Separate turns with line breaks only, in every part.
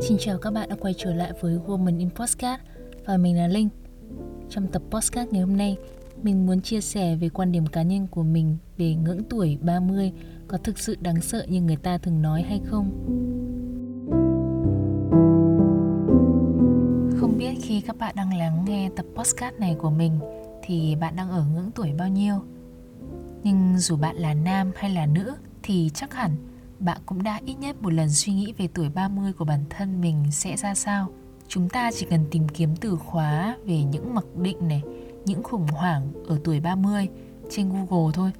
Xin chào các bạn đã quay trở lại với Woman in Postcard và mình là Linh. Trong tập postcard ngày hôm nay, mình muốn chia sẻ về quan điểm cá nhân của mình về ngưỡng tuổi 30 có thực sự đáng sợ như người ta thường nói hay không. Không biết khi các bạn đang lắng nghe tập postcard này của mình thì bạn đang ở ngưỡng tuổi bao nhiêu? Nhưng dù bạn là nam hay là nữ thì chắc hẳn bạn cũng đã ít nhất một lần suy nghĩ về tuổi 30 của bản thân mình sẽ ra sao. Chúng ta chỉ cần tìm kiếm từ khóa về những mặc định này, những khủng hoảng ở tuổi 30 trên Google thôi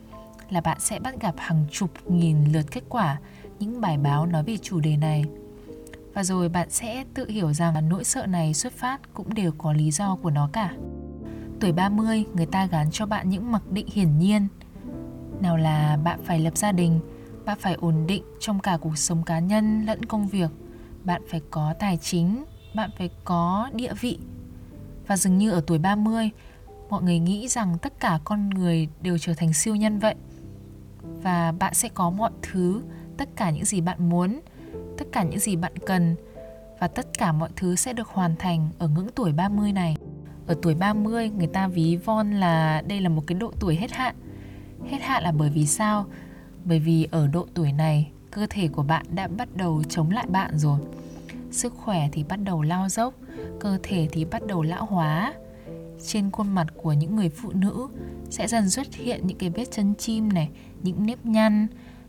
là bạn sẽ bắt gặp hàng chục nghìn lượt kết quả những bài báo nói về chủ đề này. Và rồi bạn sẽ tự hiểu rằng nỗi sợ này xuất phát cũng đều có lý do của nó cả. Tuổi 30, người ta gán cho bạn những mặc định hiển nhiên. Nào là bạn phải lập gia đình, bạn phải ổn định trong cả cuộc sống cá nhân lẫn công việc bạn phải có tài chính bạn phải có địa vị và dường như ở tuổi 30 mọi người nghĩ rằng tất cả con người đều trở thành siêu nhân vậy và bạn sẽ có mọi thứ tất cả những gì bạn muốn tất cả những gì bạn cần và tất cả mọi thứ sẽ được hoàn thành ở ngưỡng tuổi 30 này. Ở tuổi 30 người ta ví von là đây là một cái độ tuổi hết hạn. Hết hạn là bởi vì sao? bởi vì ở độ tuổi này cơ thể của bạn đã bắt đầu chống lại bạn rồi sức khỏe thì bắt đầu lao dốc cơ thể thì bắt đầu lão hóa trên khuôn mặt của những người phụ nữ sẽ dần xuất hiện những cái vết chân chim này những nếp nhăn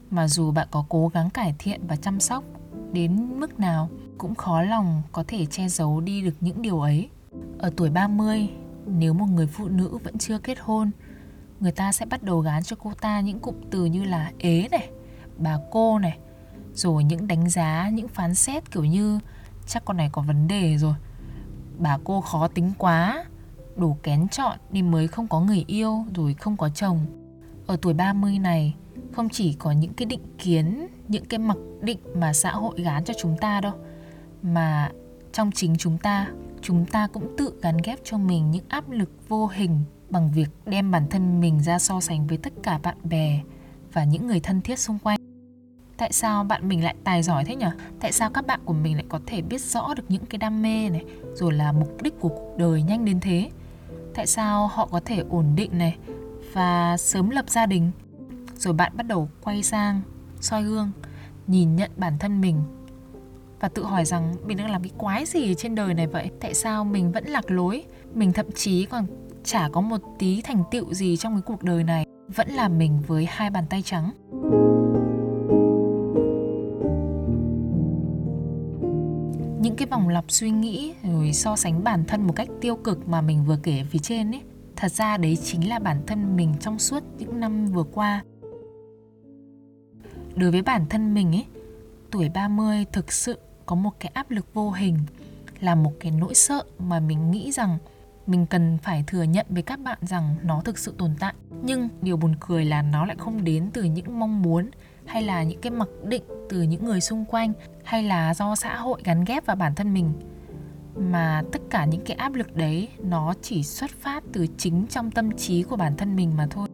mà dù bạn có cố gắng cải thiện và chăm sóc đến mức nào cũng khó lòng có thể che giấu đi được những điều ấy. Ở tuổi 30, nếu một người phụ nữ vẫn chưa kết hôn người ta sẽ bắt đầu gán cho cô ta những cụm từ như là ế này, bà cô này, rồi những đánh giá, những phán xét kiểu như, chắc con này có vấn đề rồi, bà cô khó tính quá, đủ kén chọn nên mới không có người yêu, rồi không có chồng. Ở tuổi 30 này, không chỉ có những cái định kiến, những cái mặc định mà xã hội gán cho chúng ta đâu, mà trong chính chúng ta chúng ta cũng tự gắn ghép cho mình những áp lực vô hình bằng việc đem bản thân mình ra so sánh với tất cả bạn bè và những người thân thiết xung quanh. Tại sao bạn mình lại tài giỏi thế nhỉ tại sao các bạn của mình lại có thể biết rõ được những cái đam mê này, rồi là mục đích của cuộc đời nhanh đến thế? Tại sao họ có thể ổn định này và sớm lập gia đình? Rồi bạn bắt đầu quay sang, soi gương, nhìn nhận bản thân mình và tự hỏi rằng mình đang làm cái quái gì trên đời này vậy? Tại sao mình vẫn lạc lối? Mình thậm chí còn chả có một tí thành tựu gì trong cái cuộc đời này, vẫn là mình với hai bàn tay trắng. Những cái vòng lặp suy nghĩ rồi so sánh bản thân một cách tiêu cực mà mình vừa kể phía trên ấy, thật ra đấy chính là bản thân mình trong suốt những năm vừa qua. Đối với bản thân mình ấy, tuổi 30 thực sự có một cái áp lực vô hình, là một cái nỗi sợ mà mình nghĩ rằng mình cần phải thừa nhận với các bạn rằng nó thực sự tồn tại. Nhưng điều buồn cười là nó lại không đến từ những mong muốn, hay là những cái mặc định từ những người xung quanh, hay là do xã hội gắn ghép vào bản thân mình. Mà tất cả những cái áp lực đấy, nó chỉ xuất phát từ chính trong tâm trí của bản thân mình mà thôi.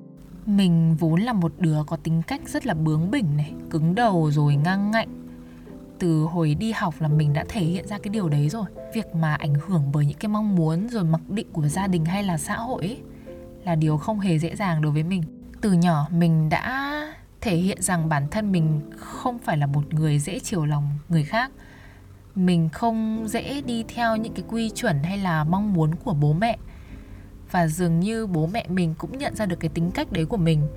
Mình vốn là một đứa có tính cách rất là bướng bỉnh này, cứng đầu rồi ngang ngạnh từ hồi đi học là mình đã thể hiện ra cái điều đấy rồi. Việc mà ảnh hưởng bởi những cái mong muốn rồi mặc định của gia đình hay là xã hội ấy, là điều không hề dễ dàng đối với mình. Từ nhỏ mình đã thể hiện rằng bản thân mình không phải là một người dễ chiều lòng người khác. Mình không dễ đi theo những cái quy chuẩn hay là mong muốn của bố mẹ. Và dường như bố mẹ mình cũng nhận ra được cái tính cách đấy của mình.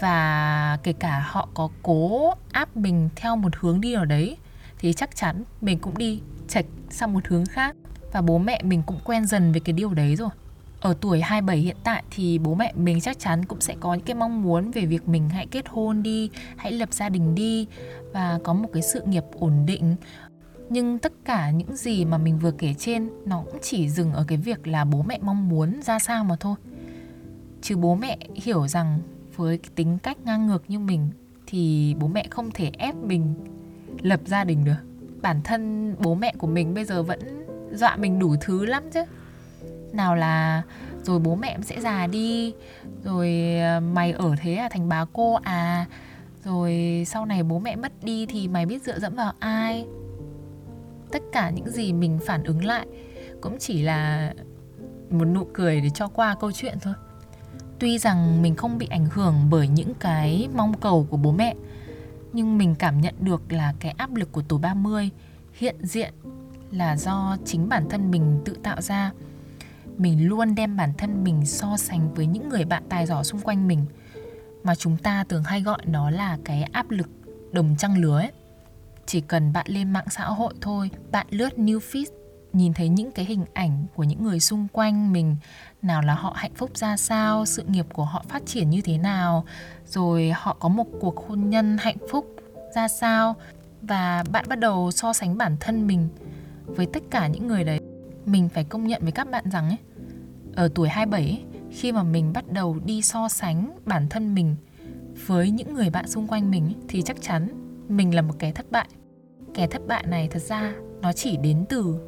Và kể cả họ có cố áp mình theo một hướng đi nào đấy thì chắc chắn mình cũng đi chệch sang một hướng khác và bố mẹ mình cũng quen dần với cái điều đấy rồi ở tuổi 27 hiện tại thì bố mẹ mình chắc chắn cũng sẽ có những cái mong muốn về việc mình hãy kết hôn đi, hãy lập gia đình đi và có một cái sự nghiệp ổn định. Nhưng tất cả những gì mà mình vừa kể trên nó cũng chỉ dừng ở cái việc là bố mẹ mong muốn ra sao mà thôi. Chứ bố mẹ hiểu rằng với cái tính cách ngang ngược như mình thì bố mẹ không thể ép mình lập gia đình được. Bản thân bố mẹ của mình bây giờ vẫn dọa mình đủ thứ lắm chứ. Nào là rồi bố mẹ sẽ già đi, rồi ờ, mày ở thế à thành bà cô à? Rồi sau này bố mẹ mất đi thì mày biết dựa dẫm vào ai? Tất cả những gì mình phản ứng lại cũng chỉ là một nụ cười để cho qua câu chuyện thôi. Tuy rằng mình không bị ảnh hưởng bởi những cái mong cầu của bố mẹ nhưng mình cảm nhận được là cái áp lực của tuổi 30 hiện diện là do chính bản thân mình tự tạo ra. Mình luôn đem bản thân mình so sánh với những người bạn tài giỏi xung quanh mình mà chúng ta thường hay gọi nó là cái áp lực đồng trăng lứa ấy. Chỉ cần bạn lên mạng xã hội thôi, bạn lướt new feed nhìn thấy những cái hình ảnh của những người xung quanh mình nào là họ hạnh phúc ra sao sự nghiệp của họ phát triển như thế nào rồi họ có một cuộc hôn nhân hạnh phúc ra sao và bạn bắt đầu so sánh bản thân mình với tất cả những người đấy. Mình phải công nhận với các bạn rằng ấy ở tuổi 27 ấy, khi mà mình bắt đầu đi so sánh bản thân mình với những người bạn xung quanh mình ấy, thì chắc chắn mình là một kẻ thất bại. Kẻ thất bại này thật ra nó chỉ đến từ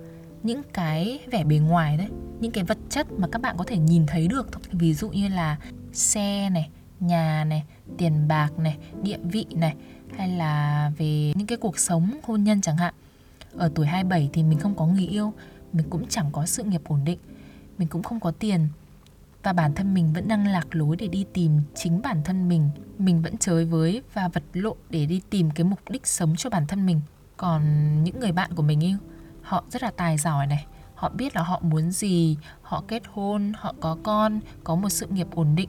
những cái vẻ bề ngoài đấy, những cái vật chất mà các bạn có thể nhìn thấy được thôi. Ví dụ như là xe này, nhà này, tiền bạc này, địa vị này, hay là về những cái cuộc sống hôn nhân chẳng hạn. Ở tuổi 27 thì mình không có người yêu, mình cũng chẳng có sự nghiệp ổn định, mình cũng không có tiền. Và bản thân mình vẫn đang lạc lối để đi tìm chính bản thân mình. Mình vẫn chơi với và vật lộn để đi tìm cái mục đích sống cho bản thân mình. Còn những người bạn của mình yêu họ rất là tài giỏi này. Họ biết là họ muốn gì, họ kết hôn, họ có con, có một sự nghiệp ổn định.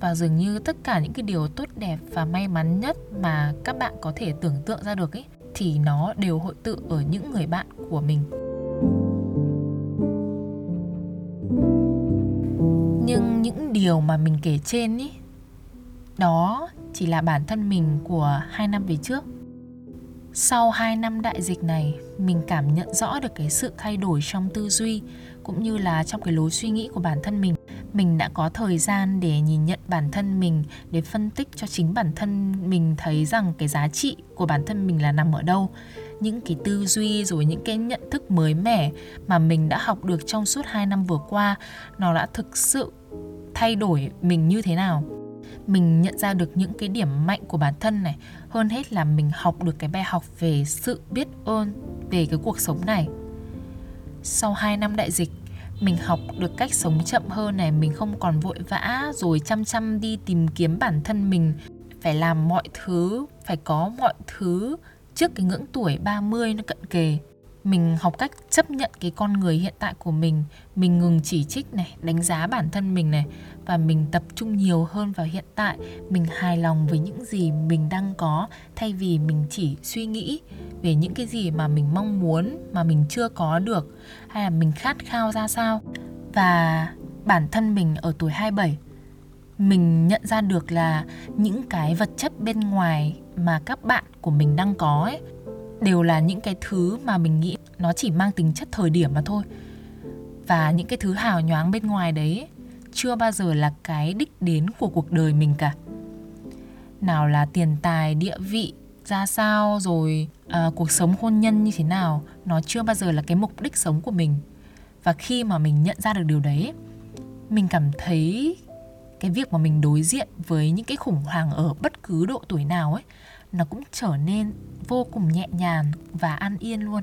Và dường như tất cả những cái điều tốt đẹp và may mắn nhất mà các bạn có thể tưởng tượng ra được ấy, thì nó đều hội tụ ở những người bạn của mình. Nhưng những điều mà mình kể trên ý, đó chỉ là bản thân mình của hai năm về trước sau 2 năm đại dịch này, mình cảm nhận rõ được cái sự thay đổi trong tư duy cũng như là trong cái lối suy nghĩ của bản thân mình. Mình đã có thời gian để nhìn nhận bản thân mình, để phân tích cho chính bản thân mình thấy rằng cái giá trị của bản thân mình là nằm ở đâu. Những cái tư duy rồi những cái nhận thức mới mẻ mà mình đã học được trong suốt 2 năm vừa qua, nó đã thực sự thay đổi mình như thế nào mình nhận ra được những cái điểm mạnh của bản thân này, hơn hết là mình học được cái bài học về sự biết ơn về cái cuộc sống này. Sau 2 năm đại dịch, mình học được cách sống chậm hơn này, mình không còn vội vã rồi chăm chăm đi tìm kiếm bản thân mình. Phải làm mọi thứ, phải có mọi thứ trước cái ngưỡng tuổi 30 nó cận kề. Mình học cách chấp nhận cái con người hiện tại của mình mình ngừng chỉ trích này, đánh giá bản thân mình này và mình tập trung nhiều hơn vào hiện tại, mình hài lòng với những gì mình đang có, thay vì mình chỉ suy nghĩ về những cái gì mà mình mong muốn, mà mình chưa có được, hay là mình khát khao ra sao. Và bản thân mình ở tuổi 27 mình nhận ra được là những cái vật chất bên ngoài mà các bạn của mình đang có ấy, đều là những cái thứ mà mình nghĩ nó chỉ mang tính chất thời điểm mà thôi. Và những cái thứ hào nhoáng bên ngoài đấy chưa bao giờ là cái đích đến của cuộc đời mình cả nào là tiền tài địa vị ra sao rồi à, cuộc sống hôn nhân như thế nào nó chưa bao giờ là cái mục đích sống của mình và khi mà mình nhận ra được điều đấy mình cảm thấy cái việc mà mình đối diện với những cái khủng hoảng ở bất cứ độ tuổi nào ấy nó cũng trở nên vô cùng nhẹ nhàng và an yên luôn.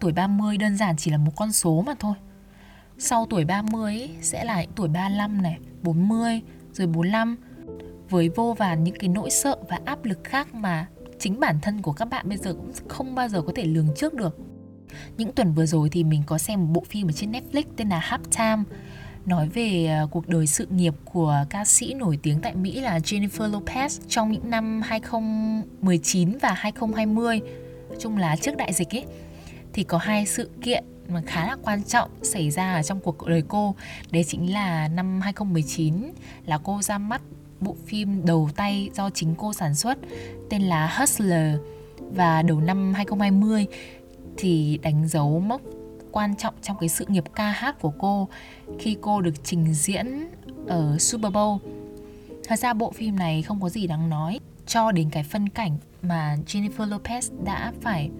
Tuổi 30 đơn giản chỉ là một con số mà thôi. Sau tuổi 30 ấy, sẽ là tuổi 35 này, 40, rồi 45 với vô vàn những cái nỗi sợ và áp lực khác mà chính bản thân của các bạn bây giờ cũng không bao giờ có thể lường trước được. Những tuần vừa rồi thì mình có xem một bộ phim ở trên Netflix tên là Half Time nói về à, cuộc đời sự nghiệp của ca sĩ nổi tiếng tại Mỹ là Jennifer Lopez trong những năm 2019 và 2020, nói chung là trước đại dịch ấy thì có hai sự kiện mà khá là quan trọng xảy ra ở trong cuộc đời cô. Đấy chính là năm 2019 là cô ra mắt bộ phim đầu tay do chính cô sản xuất, tên là Hustler và đầu năm 2020 thì đánh dấu mốc quan trọng trong cái sự nghiệp ca hát của cô khi cô được trình diễn ở Super Bowl. Thật ra bộ phim này không có gì đáng nói cho đến cái phân cảnh mà Jennifer Lopez đã phải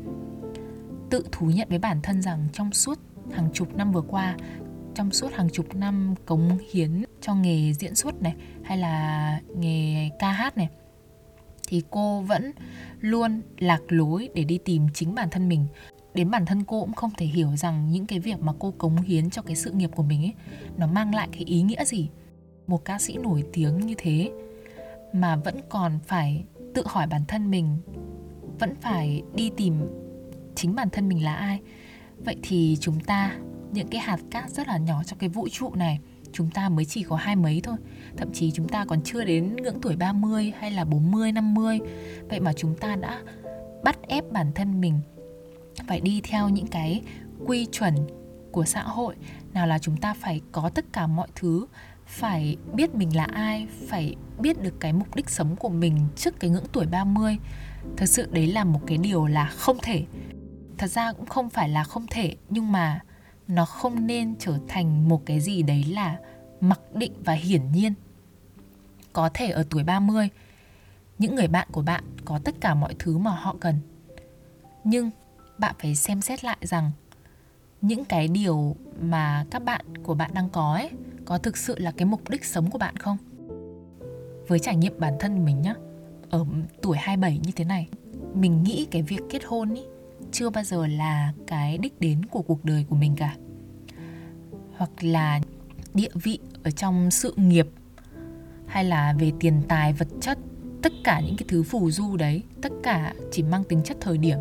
tự thú nhận với bản thân rằng trong suốt hàng chục năm vừa qua, trong suốt hàng chục năm cống hiến cho nghề diễn xuất này, hay là nghề ca hát này, thì cô vẫn luôn lạc lối để đi tìm chính bản thân mình. Đến bản thân cô cũng không thể hiểu rằng những cái việc mà cô cống hiến cho cái sự nghiệp của mình ấy, nó mang lại cái ý nghĩa gì. Một ca sĩ nổi tiếng như thế mà vẫn còn phải tự hỏi bản thân mình, vẫn phải đi tìm chính bản thân mình là ai vậy thì chúng ta những cái hạt cát rất là nhỏ trong cái vũ trụ này chúng ta mới chỉ có hai mấy thôi thậm chí chúng ta còn chưa đến ngưỡng tuổi 30 hay là 40, 50 vậy mà chúng ta đã bắt ép bản thân mình phải đi theo những cái quy chuẩn của xã hội nào là chúng ta phải có tất cả mọi thứ phải biết mình là ai, phải biết được cái mục đích sống của mình trước cái ngưỡng tuổi 30. Thật sự đấy là một cái điều là không thể. Thật ra cũng không phải là không thể nhưng mà nó không nên trở thành một cái gì đấy là mặc định và hiển nhiên. Có thể ở tuổi 30, những người bạn của bạn có tất cả mọi thứ mà họ cần. Nhưng bạn phải xem xét lại rằng những cái điều mà các bạn của bạn đang có ấy có thực sự là cái mục đích sống của bạn không? Với trải nghiệm bản thân mình nhá, ở tuổi 27 như thế này, mình nghĩ cái việc kết hôn ý chưa bao giờ là cái đích đến của cuộc đời của mình cả. Hoặc là địa vị ở trong sự nghiệp, hay là về tiền tài, vật chất, tất cả những cái thứ phù du đấy, tất cả chỉ mang tính chất thời điểm.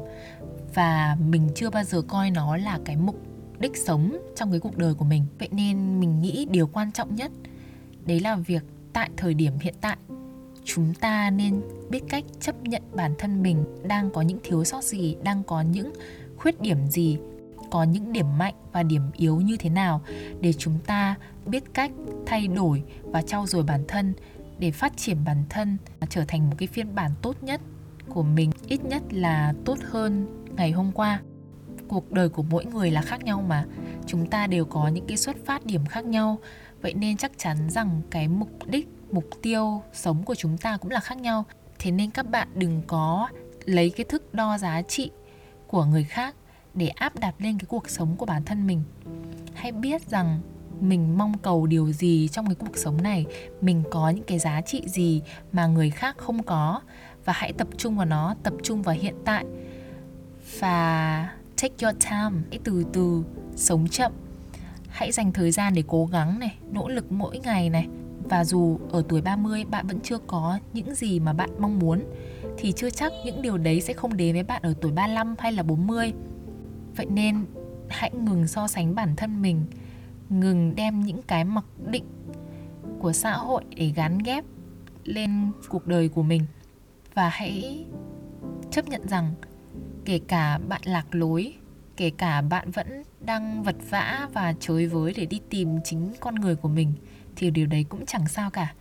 Và mình chưa bao giờ coi nó là cái mục đích sống trong cái cuộc đời của mình. Vậy nên mình nghĩ điều quan trọng nhất, đấy là việc tại thời điểm hiện tại chúng ta nên biết cách chấp nhận bản thân mình đang có những thiếu sót gì, đang có những khuyết điểm gì, có những điểm mạnh và điểm yếu như thế nào để chúng ta biết cách thay đổi và trau dồi bản thân, để phát triển bản thân trở thành một cái phiên bản tốt nhất của mình, ít nhất là tốt hơn ngày hôm qua. Cuộc đời của mỗi người là khác nhau mà. Chúng ta đều có những cái xuất phát điểm khác nhau. Vậy nên chắc chắn rằng cái mục đích mục tiêu sống của chúng ta cũng là khác nhau. Thế nên các bạn đừng có lấy cái thức đo giá trị của người khác để áp đặt lên cái cuộc sống của bản thân mình. Hãy biết rằng mình mong cầu điều gì trong cái cuộc sống này, mình có những cái giá trị gì mà người khác không có, và hãy tập trung vào nó, tập trung vào hiện tại. Và take your time, hãy từ từ sống chậm. Hãy dành thời gian để cố gắng này, nỗ lực mỗi ngày này và dù ở tuổi 30 bạn vẫn chưa có những gì mà bạn mong muốn thì chưa chắc những điều đấy sẽ không đến với bạn ở tuổi 35 hay là 40. Vậy nên hãy ngừng so sánh bản thân mình, ngừng đem những cái mặc định của xã hội để gắn ghép lên cuộc đời của mình và hãy chấp nhận rằng kể cả bạn lạc lối kể cả bạn vẫn đang vật vã và chối với để đi tìm chính con người của mình thì điều đấy cũng chẳng sao cả.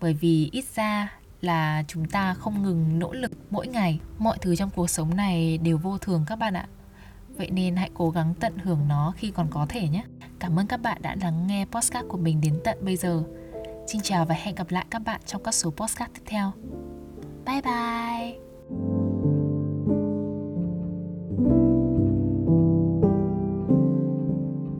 Bởi vì ít ra là chúng ta không ngừng nỗ lực mỗi ngày. Mọi thứ trong cuộc sống này đều vô thường các bạn ạ. Vậy nên hãy cố gắng tận hưởng nó khi còn có thể nhé. Cảm ơn các bạn đã lắng nghe postcard của mình đến tận bây giờ. Xin chào và hẹn gặp lại các bạn trong các số postcard tiếp theo. Bye bye!